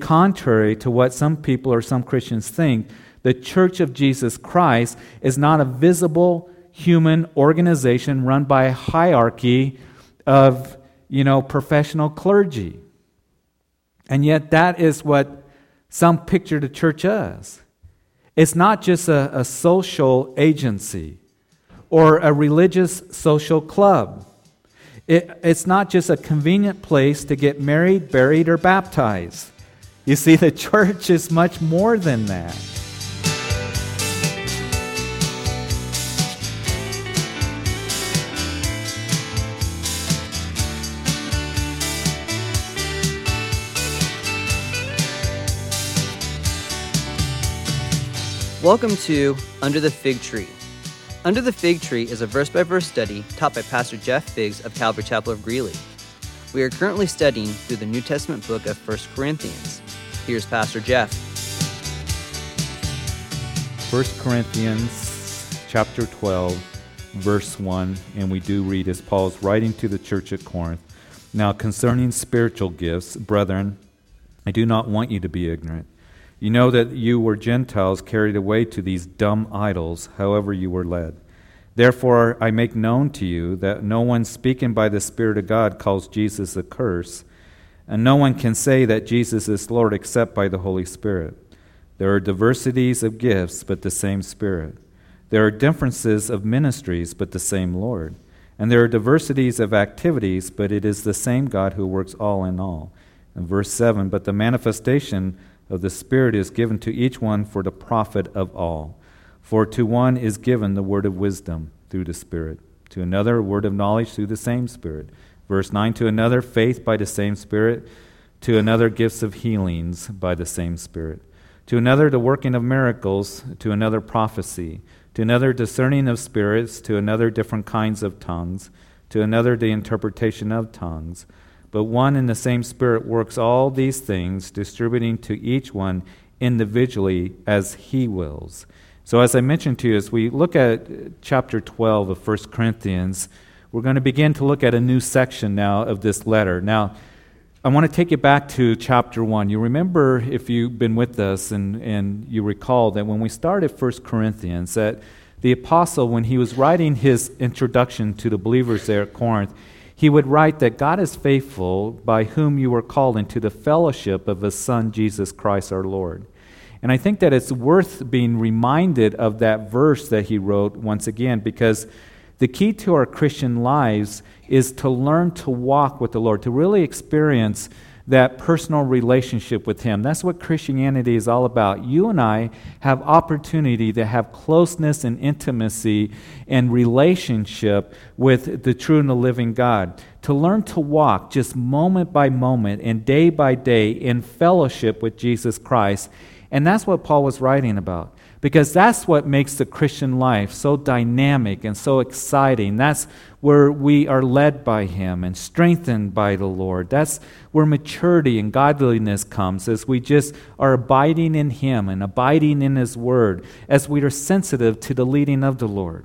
Contrary to what some people or some Christians think, the Church of Jesus Christ is not a visible human organization run by a hierarchy of, you know, professional clergy. And yet that is what some picture the church as. It's not just a, a social agency or a religious social club. It, it's not just a convenient place to get married, buried, or baptized. You see, the church is much more than that. Welcome to Under the Fig Tree. Under the Fig Tree is a verse by verse study taught by Pastor Jeff Figs of Calvary Chapel of Greeley. We are currently studying through the New Testament book of 1 Corinthians. Here's Pastor Jeff. 1 Corinthians chapter 12, verse 1, and we do read as Paul's writing to the church at Corinth. Now, concerning spiritual gifts, brethren, I do not want you to be ignorant. You know that you were Gentiles carried away to these dumb idols, however you were led. Therefore, I make known to you that no one speaking by the Spirit of God calls Jesus a curse, and no one can say that Jesus is Lord except by the Holy Spirit. There are diversities of gifts, but the same Spirit. There are differences of ministries, but the same Lord. And there are diversities of activities, but it is the same God who works all in all. And verse 7 But the manifestation of the Spirit is given to each one for the profit of all. For to one is given the word of wisdom through the Spirit, to another, a word of knowledge through the same Spirit. Verse 9 To another, faith by the same Spirit, to another, gifts of healings by the same Spirit, to another, the working of miracles, to another, prophecy, to another, discerning of spirits, to another, different kinds of tongues, to another, the interpretation of tongues. But one and the same Spirit works all these things, distributing to each one individually as He wills. So, as I mentioned to you, as we look at chapter 12 of 1 Corinthians, we're going to begin to look at a new section now of this letter. Now, I want to take you back to chapter 1. You remember, if you've been with us and, and you recall, that when we started 1 Corinthians, that the apostle, when he was writing his introduction to the believers there at Corinth, he would write that God is faithful by whom you were called into the fellowship of his Son, Jesus Christ our Lord. And I think that it's worth being reminded of that verse that he wrote once again because the key to our Christian lives is to learn to walk with the Lord, to really experience that personal relationship with Him. That's what Christianity is all about. You and I have opportunity to have closeness and intimacy and relationship with the true and the living God. To learn to walk just moment by moment and day by day in fellowship with Jesus Christ. And that's what Paul was writing about because that's what makes the Christian life so dynamic and so exciting. That's where we are led by Him and strengthened by the Lord. That's where maturity and godliness comes as we just are abiding in Him and abiding in His Word, as we are sensitive to the leading of the Lord.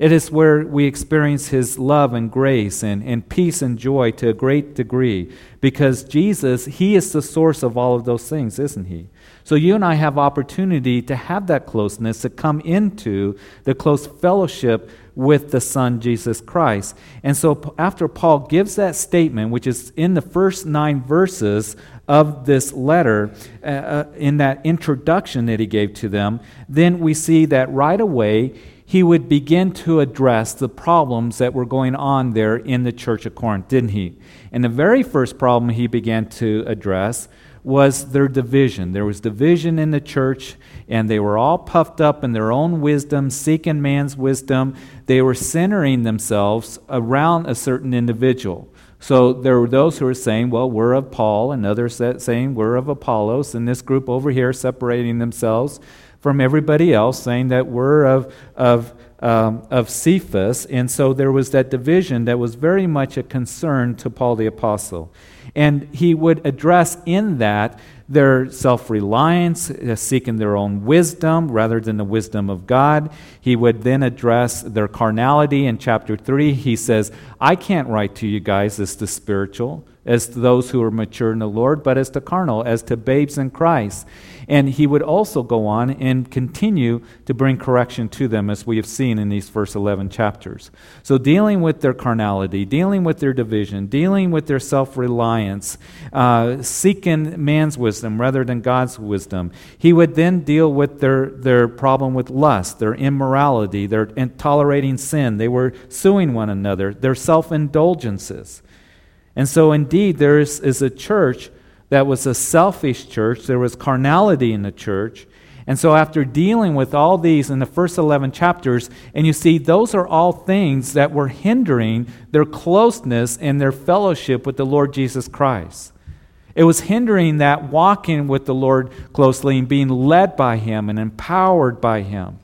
It is where we experience His love and grace and, and peace and joy to a great degree because Jesus, He is the source of all of those things, isn't He? So you and I have opportunity to have that closeness, to come into the close fellowship with the Son, Jesus Christ. And so after Paul gives that statement, which is in the first nine verses of this letter, uh, uh in that introduction that he gave to them, then we see that right away he would begin to address the problems that were going on there in the church of Corinth, didn't he? And the very first problem he began to address was their division. There was division in the church, and they were all puffed up in their own wisdom, seeking man's wisdom. They were centering themselves around a certain individual. So there were those who were saying, well, we're of Paul, and others saying we're of Apollos, and this group over here separating themselves from everybody else, saying that we're of, of, um, of Cephas. And so there was that division that was very much a concern to Paul the Apostle. And he would address in that their self reliance, uh, seeking their own wisdom rather than the wisdom of God. He would then address their carnality in chapter 3. He says, I can't write to you guys as the spiritual, as to those who are mature in the Lord, but as to carnal, as to babes in Christ. And he would also go on and continue to bring correction to them, as we have seen in these first 11 chapters. So, dealing with their carnality, dealing with their division, dealing with their self reliance, uh, seeking man's wisdom rather than God's wisdom, he would then deal with their, their problem with lust, their immorality, their tolerating sin. They were suing one another, their self indulgences. And so, indeed, there is, is a church that was a selfish church. There was carnality in the church. And so, after dealing with all these in the first 11 chapters, and you see, those are all things that were hindering their closeness and their fellowship with the Lord Jesus Christ. It was hindering that walking with the Lord closely and being led by Him and empowered by Him.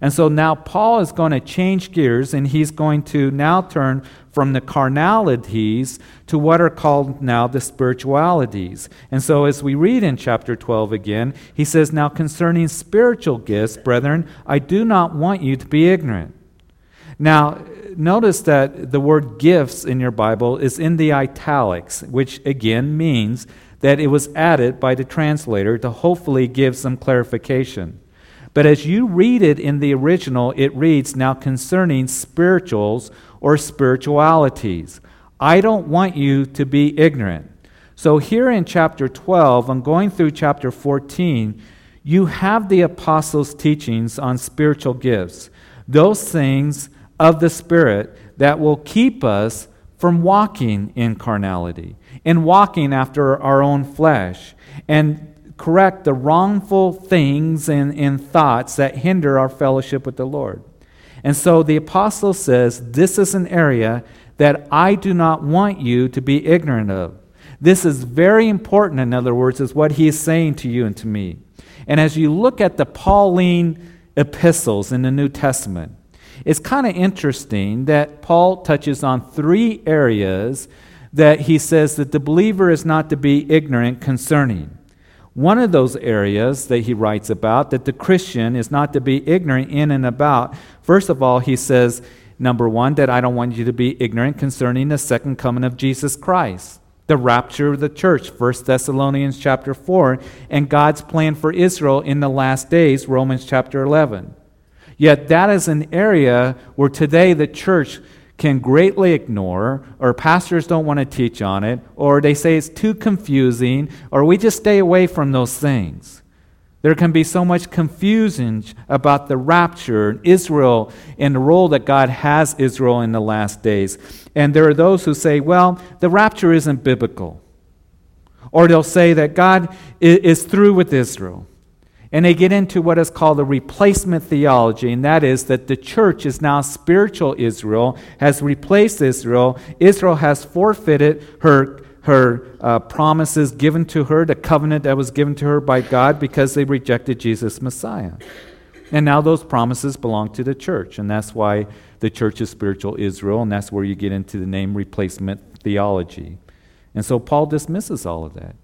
And so now Paul is going to change gears and he's going to now turn from the carnalities to what are called now the spiritualities. And so as we read in chapter 12 again, he says, Now concerning spiritual gifts, brethren, I do not want you to be ignorant. Now, notice that the word gifts in your Bible is in the italics, which again means that it was added by the translator to hopefully give some clarification. But as you read it in the original, it reads, Now concerning spirituals or spiritualities. I don't want you to be ignorant. So here in chapter 12, I'm going through chapter 14, you have the apostles' teachings on spiritual gifts, those things of the Spirit that will keep us from walking in carnality and walking after our own flesh. And correct the wrongful things and, and thoughts that hinder our fellowship with the Lord. And so the apostle says, This is an area that I do not want you to be ignorant of. This is very important, in other words, is what he is saying to you and to me. And as you look at the Pauline epistles in the New Testament, it's kind of interesting that Paul touches on three areas that he says that the believer is not to be ignorant concerning. One of those areas that he writes about, that the Christian is not to be ignorant in and about, first of all, he says, number one, that I don't want you to be ignorant concerning the second coming of Jesus Christ, the rapture of the church, 1 Thessalonians chapter 4, and God's plan for Israel in the last days, Romans chapter 11. Yet that is an area where today the church can greatly ignore, or pastors don't want to teach on it, or they say it's too confusing, or we just stay away from those things. There can be so much confusion about the rapture, and Israel, and the role that God has Israel in the last days. And there are those who say, well, the rapture isn't biblical. Or they'll say that God is through with Israel. And they get into what is called a replacement theology, and that is that the church is now spiritual Israel, has replaced Israel. Israel has forfeited her, her uh, promises given to her, the covenant that was given to her by God, because they rejected Jesus Messiah. And now those promises belong to the church, and that's why the church is spiritual Israel, and that's where you get into the name replacement theology. And so Paul dismisses all of that.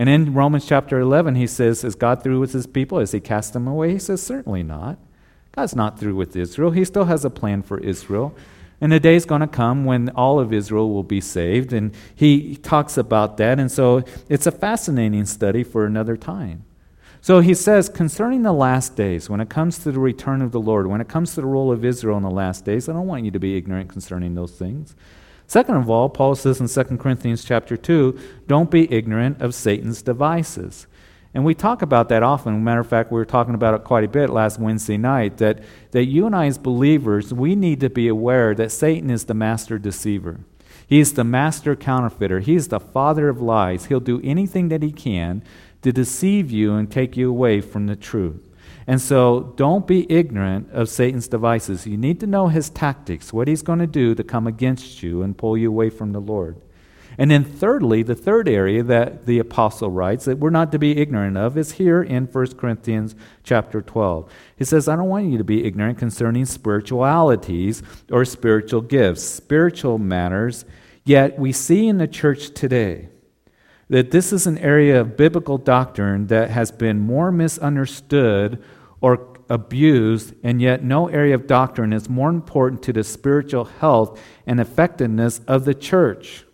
And in Romans chapter 11, he says, Is God through with his people? Has he cast them away? He says, Certainly not. God's not through with Israel. He still has a plan for Israel. And the day is going to come when all of Israel will be saved. And he talks about that. And so it's a fascinating study for another time. So he says, concerning the last days, when it comes to the return of the Lord, when it comes to the role of Israel in the last days, I don't want you to be ignorant concerning those things. Second of all, Paul says in 2 Corinthians chapter 2, don't be ignorant of Satan's devices. And we talk about that often. Matter of fact, we were talking about it quite a bit last Wednesday night that, that you and I, as believers, we need to be aware that Satan is the master deceiver. He's the master counterfeiter. He's the father of lies. He'll do anything that he can to deceive you and take you away from the truth. And so don't be ignorant of Satan's devices. You need to know his tactics, what he's going to do to come against you and pull you away from the Lord. And then, thirdly, the third area that the apostle writes that we're not to be ignorant of is here in 1 Corinthians chapter 12. He says, I don't want you to be ignorant concerning spiritualities or spiritual gifts, spiritual matters. Yet we see in the church today that this is an area of biblical doctrine that has been more misunderstood or abused, and yet no area of doctrine is more important to the spiritual health and effectiveness of the church.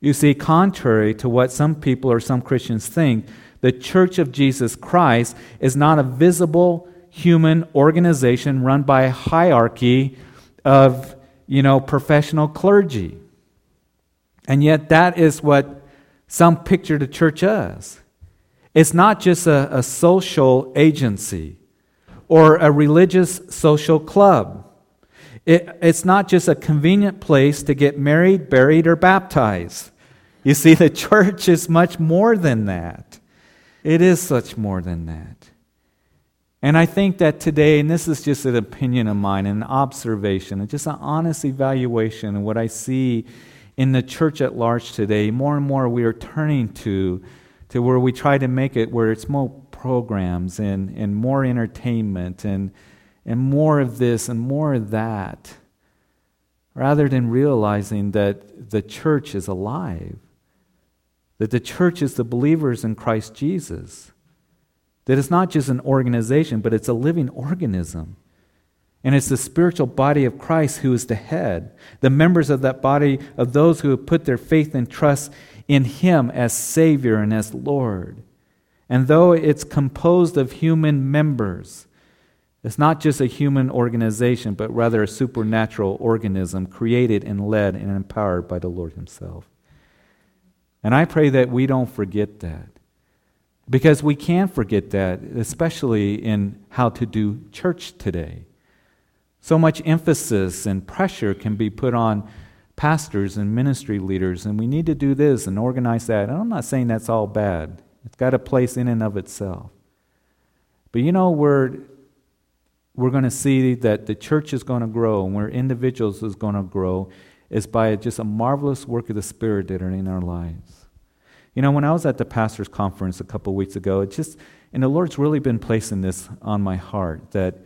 You see, contrary to what some people or some Christians think, the Church of Jesus Christ is not a visible human organization run by a hierarchy of, you know, professional clergy. And yet, that is what some picture the church as. It's not just a, a social agency or a religious social club. It, it's not just a convenient place to get married, buried, or baptized. You see, the church is much more than that. It is such more than that. And I think that today, and this is just an opinion of mine, an observation, just an honest evaluation of what I see in the church at large today, more and more we are turning to, to where we try to make it where it's more programs and, and more entertainment and, and more of this and more of that, rather than realizing that the church is alive, that the church is the believers in Christ Jesus that it's not just an organization, but it's a living organism. And it's the spiritual body of Christ who is the head. The members of that body, of those who have put their faith and trust in Him as Savior and as Lord. And though it's composed of human members, it's not just a human organization, but rather a supernatural organism created and led and empowered by the Lord Himself. And I pray that we don't forget that. Because we can forget that, especially in how to do church today. So much emphasis and pressure can be put on pastors and ministry leaders, and we need to do this and organize that. And I'm not saying that's all bad, it's got a place in and of itself. But you know, we're, we're going to see that the church is going to grow and where individuals is going to grow is by just a marvelous work of the Spirit that are in our lives. You know, when I was at the pastor's conference a couple weeks ago, it just, and the Lord's really been placing this on my heart that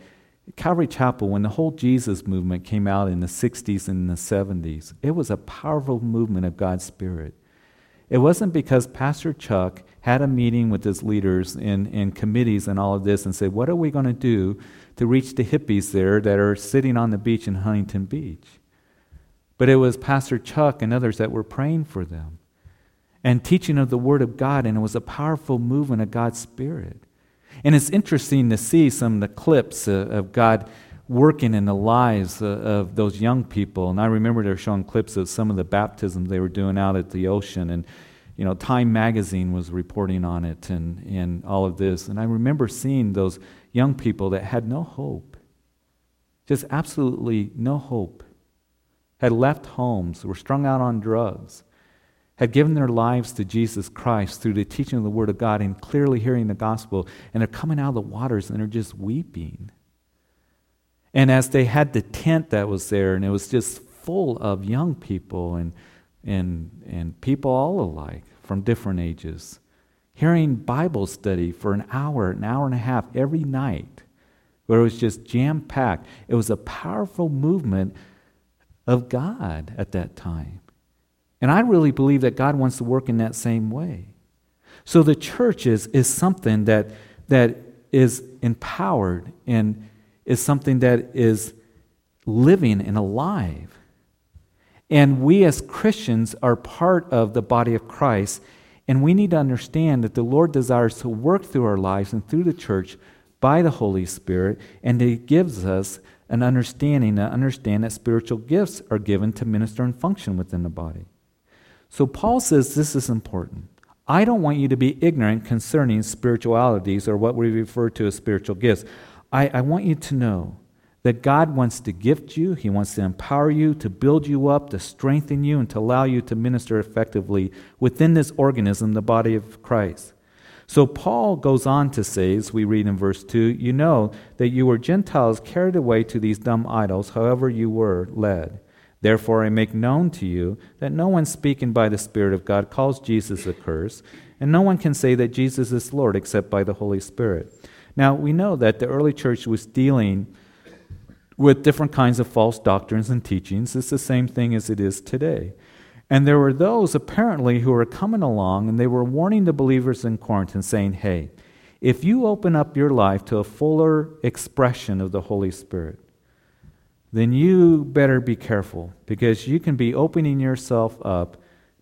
Calvary Chapel, when the whole Jesus movement came out in the 60s and the 70s, it was a powerful movement of God's Spirit. It wasn't because Pastor Chuck had a meeting with his leaders in, in committees and all of this and said, What are we going to do to reach the hippies there that are sitting on the beach in Huntington Beach? But it was Pastor Chuck and others that were praying for them and teaching of the Word of God, and it was a powerful movement of God's Spirit. And it's interesting to see some of the clips of God working in the lives uh, of those young people. And I remember they were showing clips of some of the baptisms they were doing out at the ocean. And, you know, Time Magazine was reporting on it and, and all of this. And I remember seeing those young people that had no hope, just absolutely no hope, had left homes, were strung out on drugs had given their lives to Jesus Christ through the teaching of the Word of God and clearly hearing the gospel, and they're coming out of the waters and they're just weeping. And as they had the tent that was there, and it was just full of young people and, and, and people all alike from different ages, hearing Bible study for an hour, an hour and a half every night, where it was just jam packed. It was a powerful movement of God at that time. And I really believe that God wants to work in that same way. So the church is, is something that, that is empowered and is something that is living and alive. And we as Christians are part of the body of Christ, and we need to understand that the Lord desires to work through our lives and through the church by the Holy Spirit, and He gives us an understanding to understand that spiritual gifts are given to minister and function within the body. So Paul says this is important. I don't want you to be ignorant concerning spiritualities or what we refer to as spiritual gifts. I, I want you to know that God wants to gift you, He wants to empower you, to build you up, to strengthen you, and to allow you to minister effectively within this organism, the body of Christ. So Paul goes on to say, as we read in verse 2, you know that you were Gentiles carried away to these dumb idols, however you were led. Therefore, I make known to you that no one speaking by the Spirit of God calls Jesus a curse, and no one can say that Jesus is Lord except by the Holy Spirit. Now, we know that the early church was dealing with different kinds of false doctrines and teachings. It's the same thing as it is today. And there were those apparently who were coming along and they were warning the believers in Corinth and saying, hey, if you open up your life to a fuller expression of the Holy Spirit, then you better be careful because you can be opening yourself up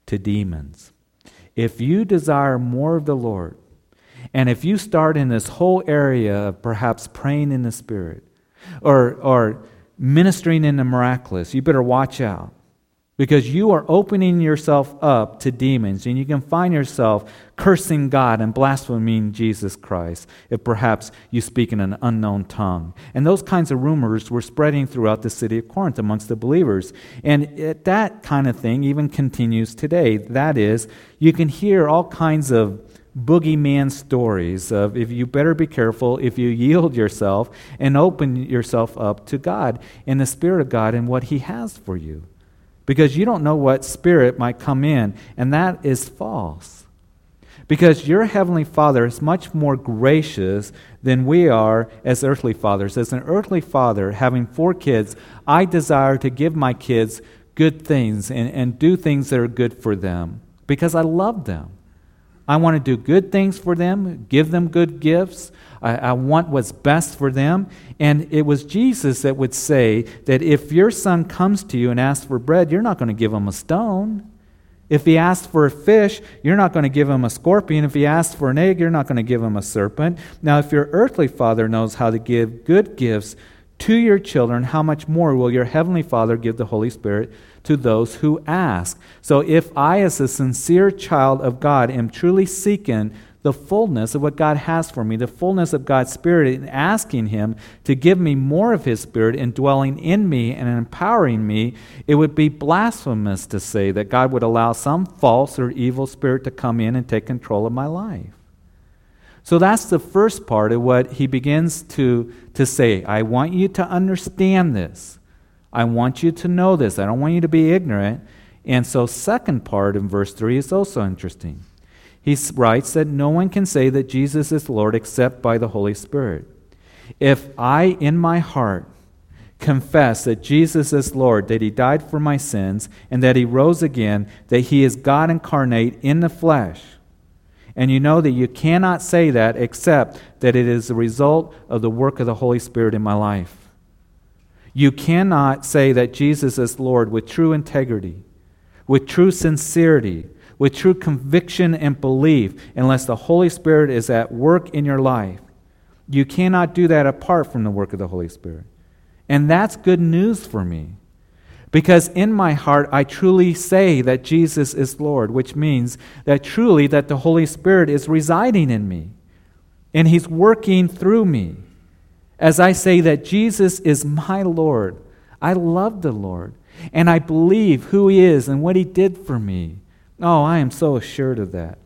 to demons. If you desire more of the Lord, and if you start in this whole area of perhaps praying in the Spirit or, or ministering in the miraculous, you better watch out because you are opening yourself up to demons and you can find yourself cursing God and blaspheming Jesus Christ if perhaps you speak in an unknown tongue. And those kinds of rumors were spreading throughout the city of Corinth amongst the believers. And it, that kind of thing even continues today. That is, you can hear all kinds of boogeyman stories of if you better be careful if you yield yourself and open yourself up to God and the Spirit of God and what He has for you because you don't know what spirit might come in, and that is false. Because your heavenly Father is much more gracious than we are as earthly fathers. As an earthly father, having four kids, I desire to give my kids good things and, and do things that are good for them because I love them. I want to do good things for them, give them good gifts. I, I, want what's best for them. And it was Jesus that would say that if your son comes to you and asks for bread, you're not going to give him a stone. If he asks for a fish, you're not going to give him a scorpion. If he asks for an egg, you're not going to give him a serpent. Now, if your earthly father knows how to give good gifts to your children, how much more will your heavenly Father give the Holy Spirit to those who ask? So, if I, as a sincere child of God, am truly seeking the fullness of what God has for me, the fullness of God's Spirit, and asking Him to give me more of His Spirit and dwelling in me and empowering me, it would be blasphemous to say that God would allow some false or evil spirit to come in and take control of my life. So that's the first part of what he begins to, to say. I want you to understand this. I want you to know this. I don't want you to be ignorant. And so, second part in verse 3 is also interesting. He writes that no one can say that Jesus is Lord except by the Holy Spirit. If I, in my heart, confess that Jesus is Lord, that he died for my sins, and that he rose again, that he is God incarnate in the flesh, and you know that you cannot say that except that it is the result of the work of the Holy Spirit in my life. You cannot say that Jesus is Lord with true integrity, with true sincerity, with true conviction and belief unless the Holy Spirit is at work in your life. You cannot do that apart from the work of the Holy Spirit. And that's good news for me. Because in my heart, I truly say that Jesus is Lord, which means that truly that the Holy Spirit is residing in me and He's working through me. As I say that Jesus is my Lord, I love the Lord and I believe who He is and what He did for me. Oh, I am so assured of that.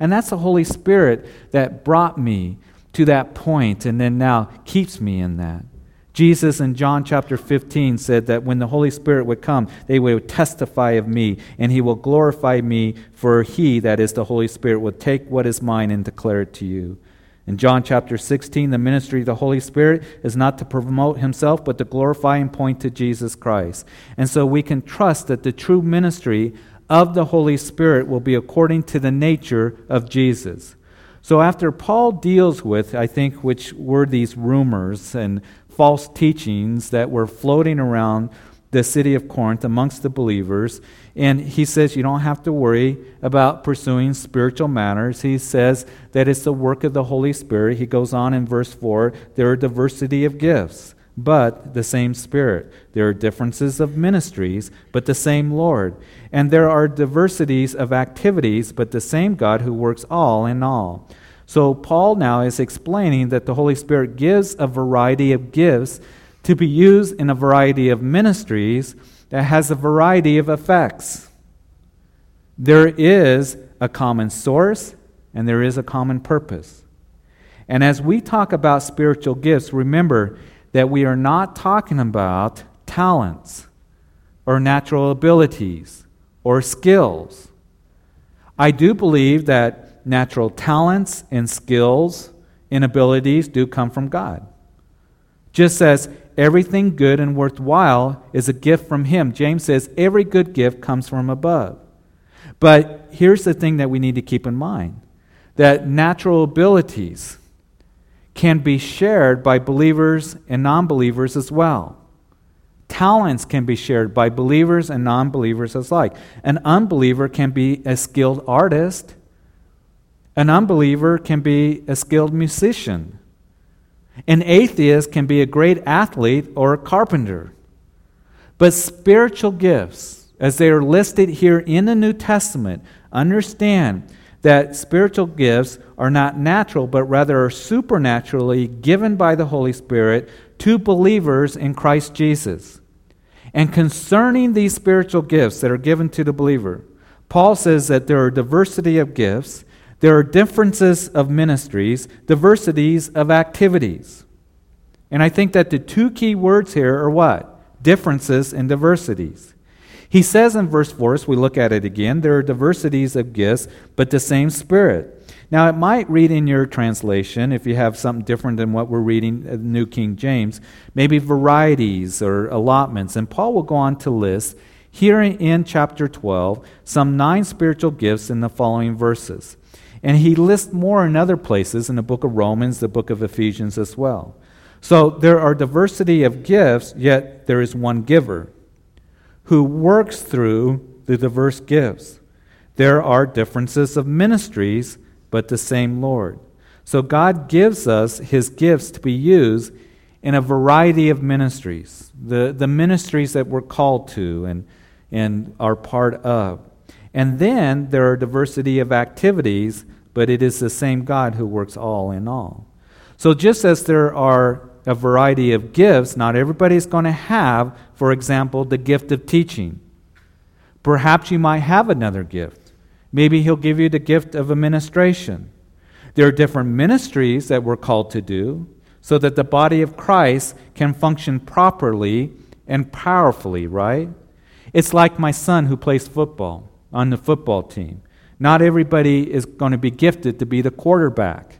And that's the Holy Spirit that brought me to that point and then now keeps me in that. Jesus in John chapter 15 said that when the Holy Spirit would come, they would testify of me, and he will glorify me, for he, that is the Holy Spirit, will take what is mine and declare it to you. In John chapter 16, the ministry of the Holy Spirit is not to promote himself, but to glorify and point to Jesus Christ. And so we can trust that the true ministry of the Holy Spirit will be according to the nature of Jesus. So after Paul deals with, I think, which were these rumors and false teachings that were floating around the city of Corinth amongst the believers. And he says you don't have to worry about pursuing spiritual matters. He says that it's the work of the Holy Spirit. He goes on in verse 4 there are diversity of gifts, but the same Spirit. There are differences of ministries, but the same Lord. And there are diversities of activities, but the same God who works all in all. So, Paul now is explaining that the Holy Spirit gives a variety of gifts to be used in a variety of ministries that has a variety of effects. There is a common source and there is a common purpose. And as we talk about spiritual gifts, remember that we are not talking about talents or natural abilities or skills. I do believe that natural talents and skills and abilities do come from God. Just as everything good and worthwhile is a gift from Him, James says every good gift comes from above. But here's the thing that we need to keep in mind that natural abilities can be shared by believers and non believers as well. Talents can be shared by believers and non believers alike. An unbeliever can be a skilled artist, an unbeliever can be a skilled musician. An atheist can be a great athlete or a carpenter. But spiritual gifts, as they are listed here in the New Testament, understand that spiritual gifts are not natural, but rather are supernaturally given by the Holy Spirit to believers in Christ Jesus. And concerning these spiritual gifts that are given to the believer, Paul says that there are diversity of gifts, there are differences of ministries, diversities of activities. And I think that the two key words here are what? Differences and diversities. He says in verse 4, as we look at it again, there are diversities of gifts, but the same Spirit. Now, it might read in your translation, if you have something different than what we're reading, uh, New King James, maybe varieties or allotments. And Paul will go on to list here in chapter 12 some nine spiritual gifts in the following verses. And he lists more in other places in the book of Romans, the book of Ephesians as well. So there are diversity of gifts, yet there is one giver who works through the diverse gifts. There are differences of ministries, but the same Lord. So God gives us his gifts to be used in a variety of ministries, the, the ministries that we're called to and, and are part of. And then there are diversity of activities, but it is the same God who works all in all. So just as there are a variety of gifts. Not everybody is going to have, for example, the gift of teaching. Perhaps you might have another gift. Maybe He'll give you the gift of administration. There are different ministries that we're called to do so that the body of Christ can function properly and powerfully, right? It's like my son who plays football on the football team. Not everybody is going to be gifted to be the quarterback.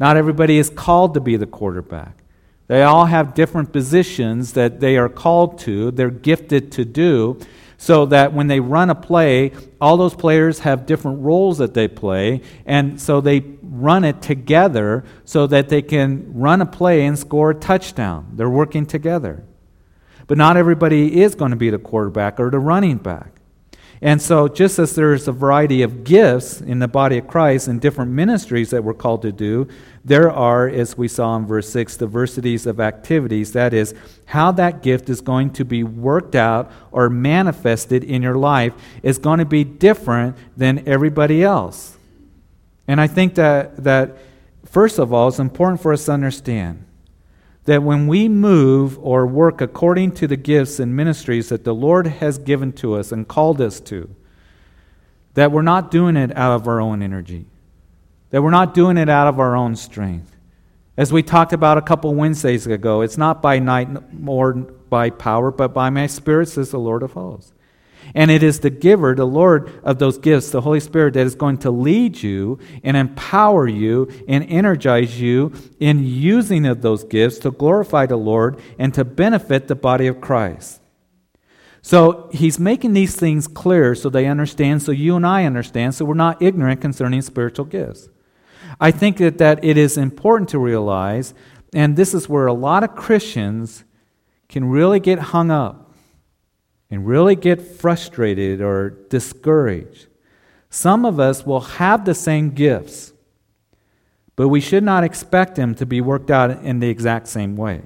Not everybody is called to be the quarterback. They all have different positions that they are called to, they're gifted to do, so that when they run a play, all those players have different roles that they play, and so they run it together so that they can run a play and score a touchdown. They're working together. But not everybody is going to be the quarterback or the running back. And so, just as there's a variety of gifts in the body of Christ and different ministries that we're called to do, there are, as we saw in verse 6, diversities of activities. That is, how that gift is going to be worked out or manifested in your life is going to be different than everybody else. And I think that, that first of all, it's important for us to understand that when we move or work according to the gifts and ministries that the Lord has given to us and called us to, that we're not doing it out of our own energy, that we're not doing it out of our own strength. As we talked about a couple Wednesdays ago, it's not by night or by power, but by my spirit, says the Lord of hosts. And it is the giver, the Lord of those gifts, the Holy Spirit, that is going to lead you and empower you and energize you in using of those gifts to glorify the Lord and to benefit the body of Christ. So he's making these things clear so they understand, so you and I understand, so we're not ignorant concerning spiritual gifts. I think that, that it is important to realize, and this is where a lot of Christians can really get hung up and really get frustrated or discouraged. Some of us will have the same gifts, but we should not expect them to be worked out in the exact same way.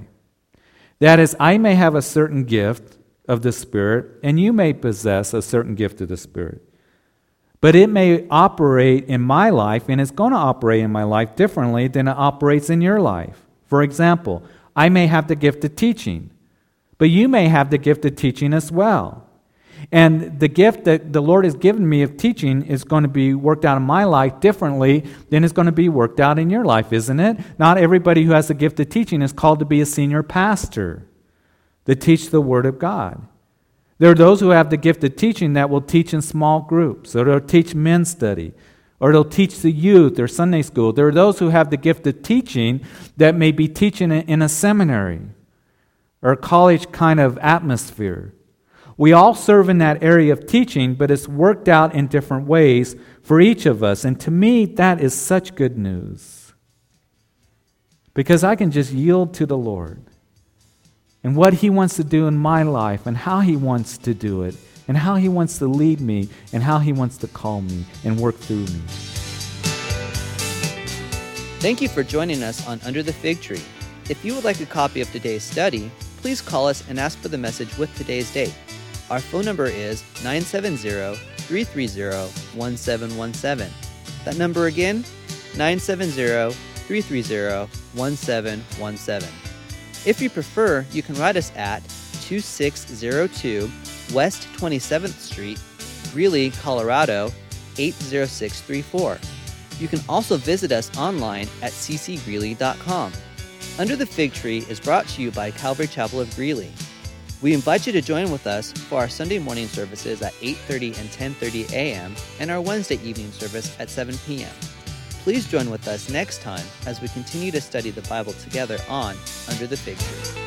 That is, I may have a certain gift of the Spirit, and you may possess a certain gift of the Spirit. But it may operate in my life, and it's going to operate in my life differently than it operates in your life. For example, I may have the gift of teaching, but you may have the gift of teaching as well. And the gift that the Lord has given me of teaching is going to be worked out in my life differently than it's going to be worked out in your life, isn't it? Not everybody who has the gift of teaching is called to be a senior pastor to teach the Word of God. There are those who have the gift of teaching that will teach in small groups, or they'll teach men's study, or they'll teach the youth or Sunday school. There are those who have the gift of teaching that may be teaching in a seminary or college kind of atmosphere. We all serve in that area of teaching, but it's worked out in different ways for each of us. And to me, that is such good news. Because I can just yield to the Lord. And what He wants to do in my life and how He wants to do it and how He wants to lead me and how He wants to call me and work through me. Thank you for joining us on Under the Fig Tree. If you would like a copy of today's study, please call us and ask for the message with today's date. Our phone number is 970 330 1717. That number again, 970 330 1717. If you prefer, you can write us at 2602 West 27th Street, Greeley, Colorado 80634. You can also visit us online at ccgreeley.com. Under the Fig Tree is brought to you by Calvary Chapel of Greeley. We invite you to join with us for our Sunday morning services at 8:30 and 10:30 a.m. and our Wednesday evening service at 7 p.m. Please join with us next time as we continue to study the Bible together on Under the Fig Tree.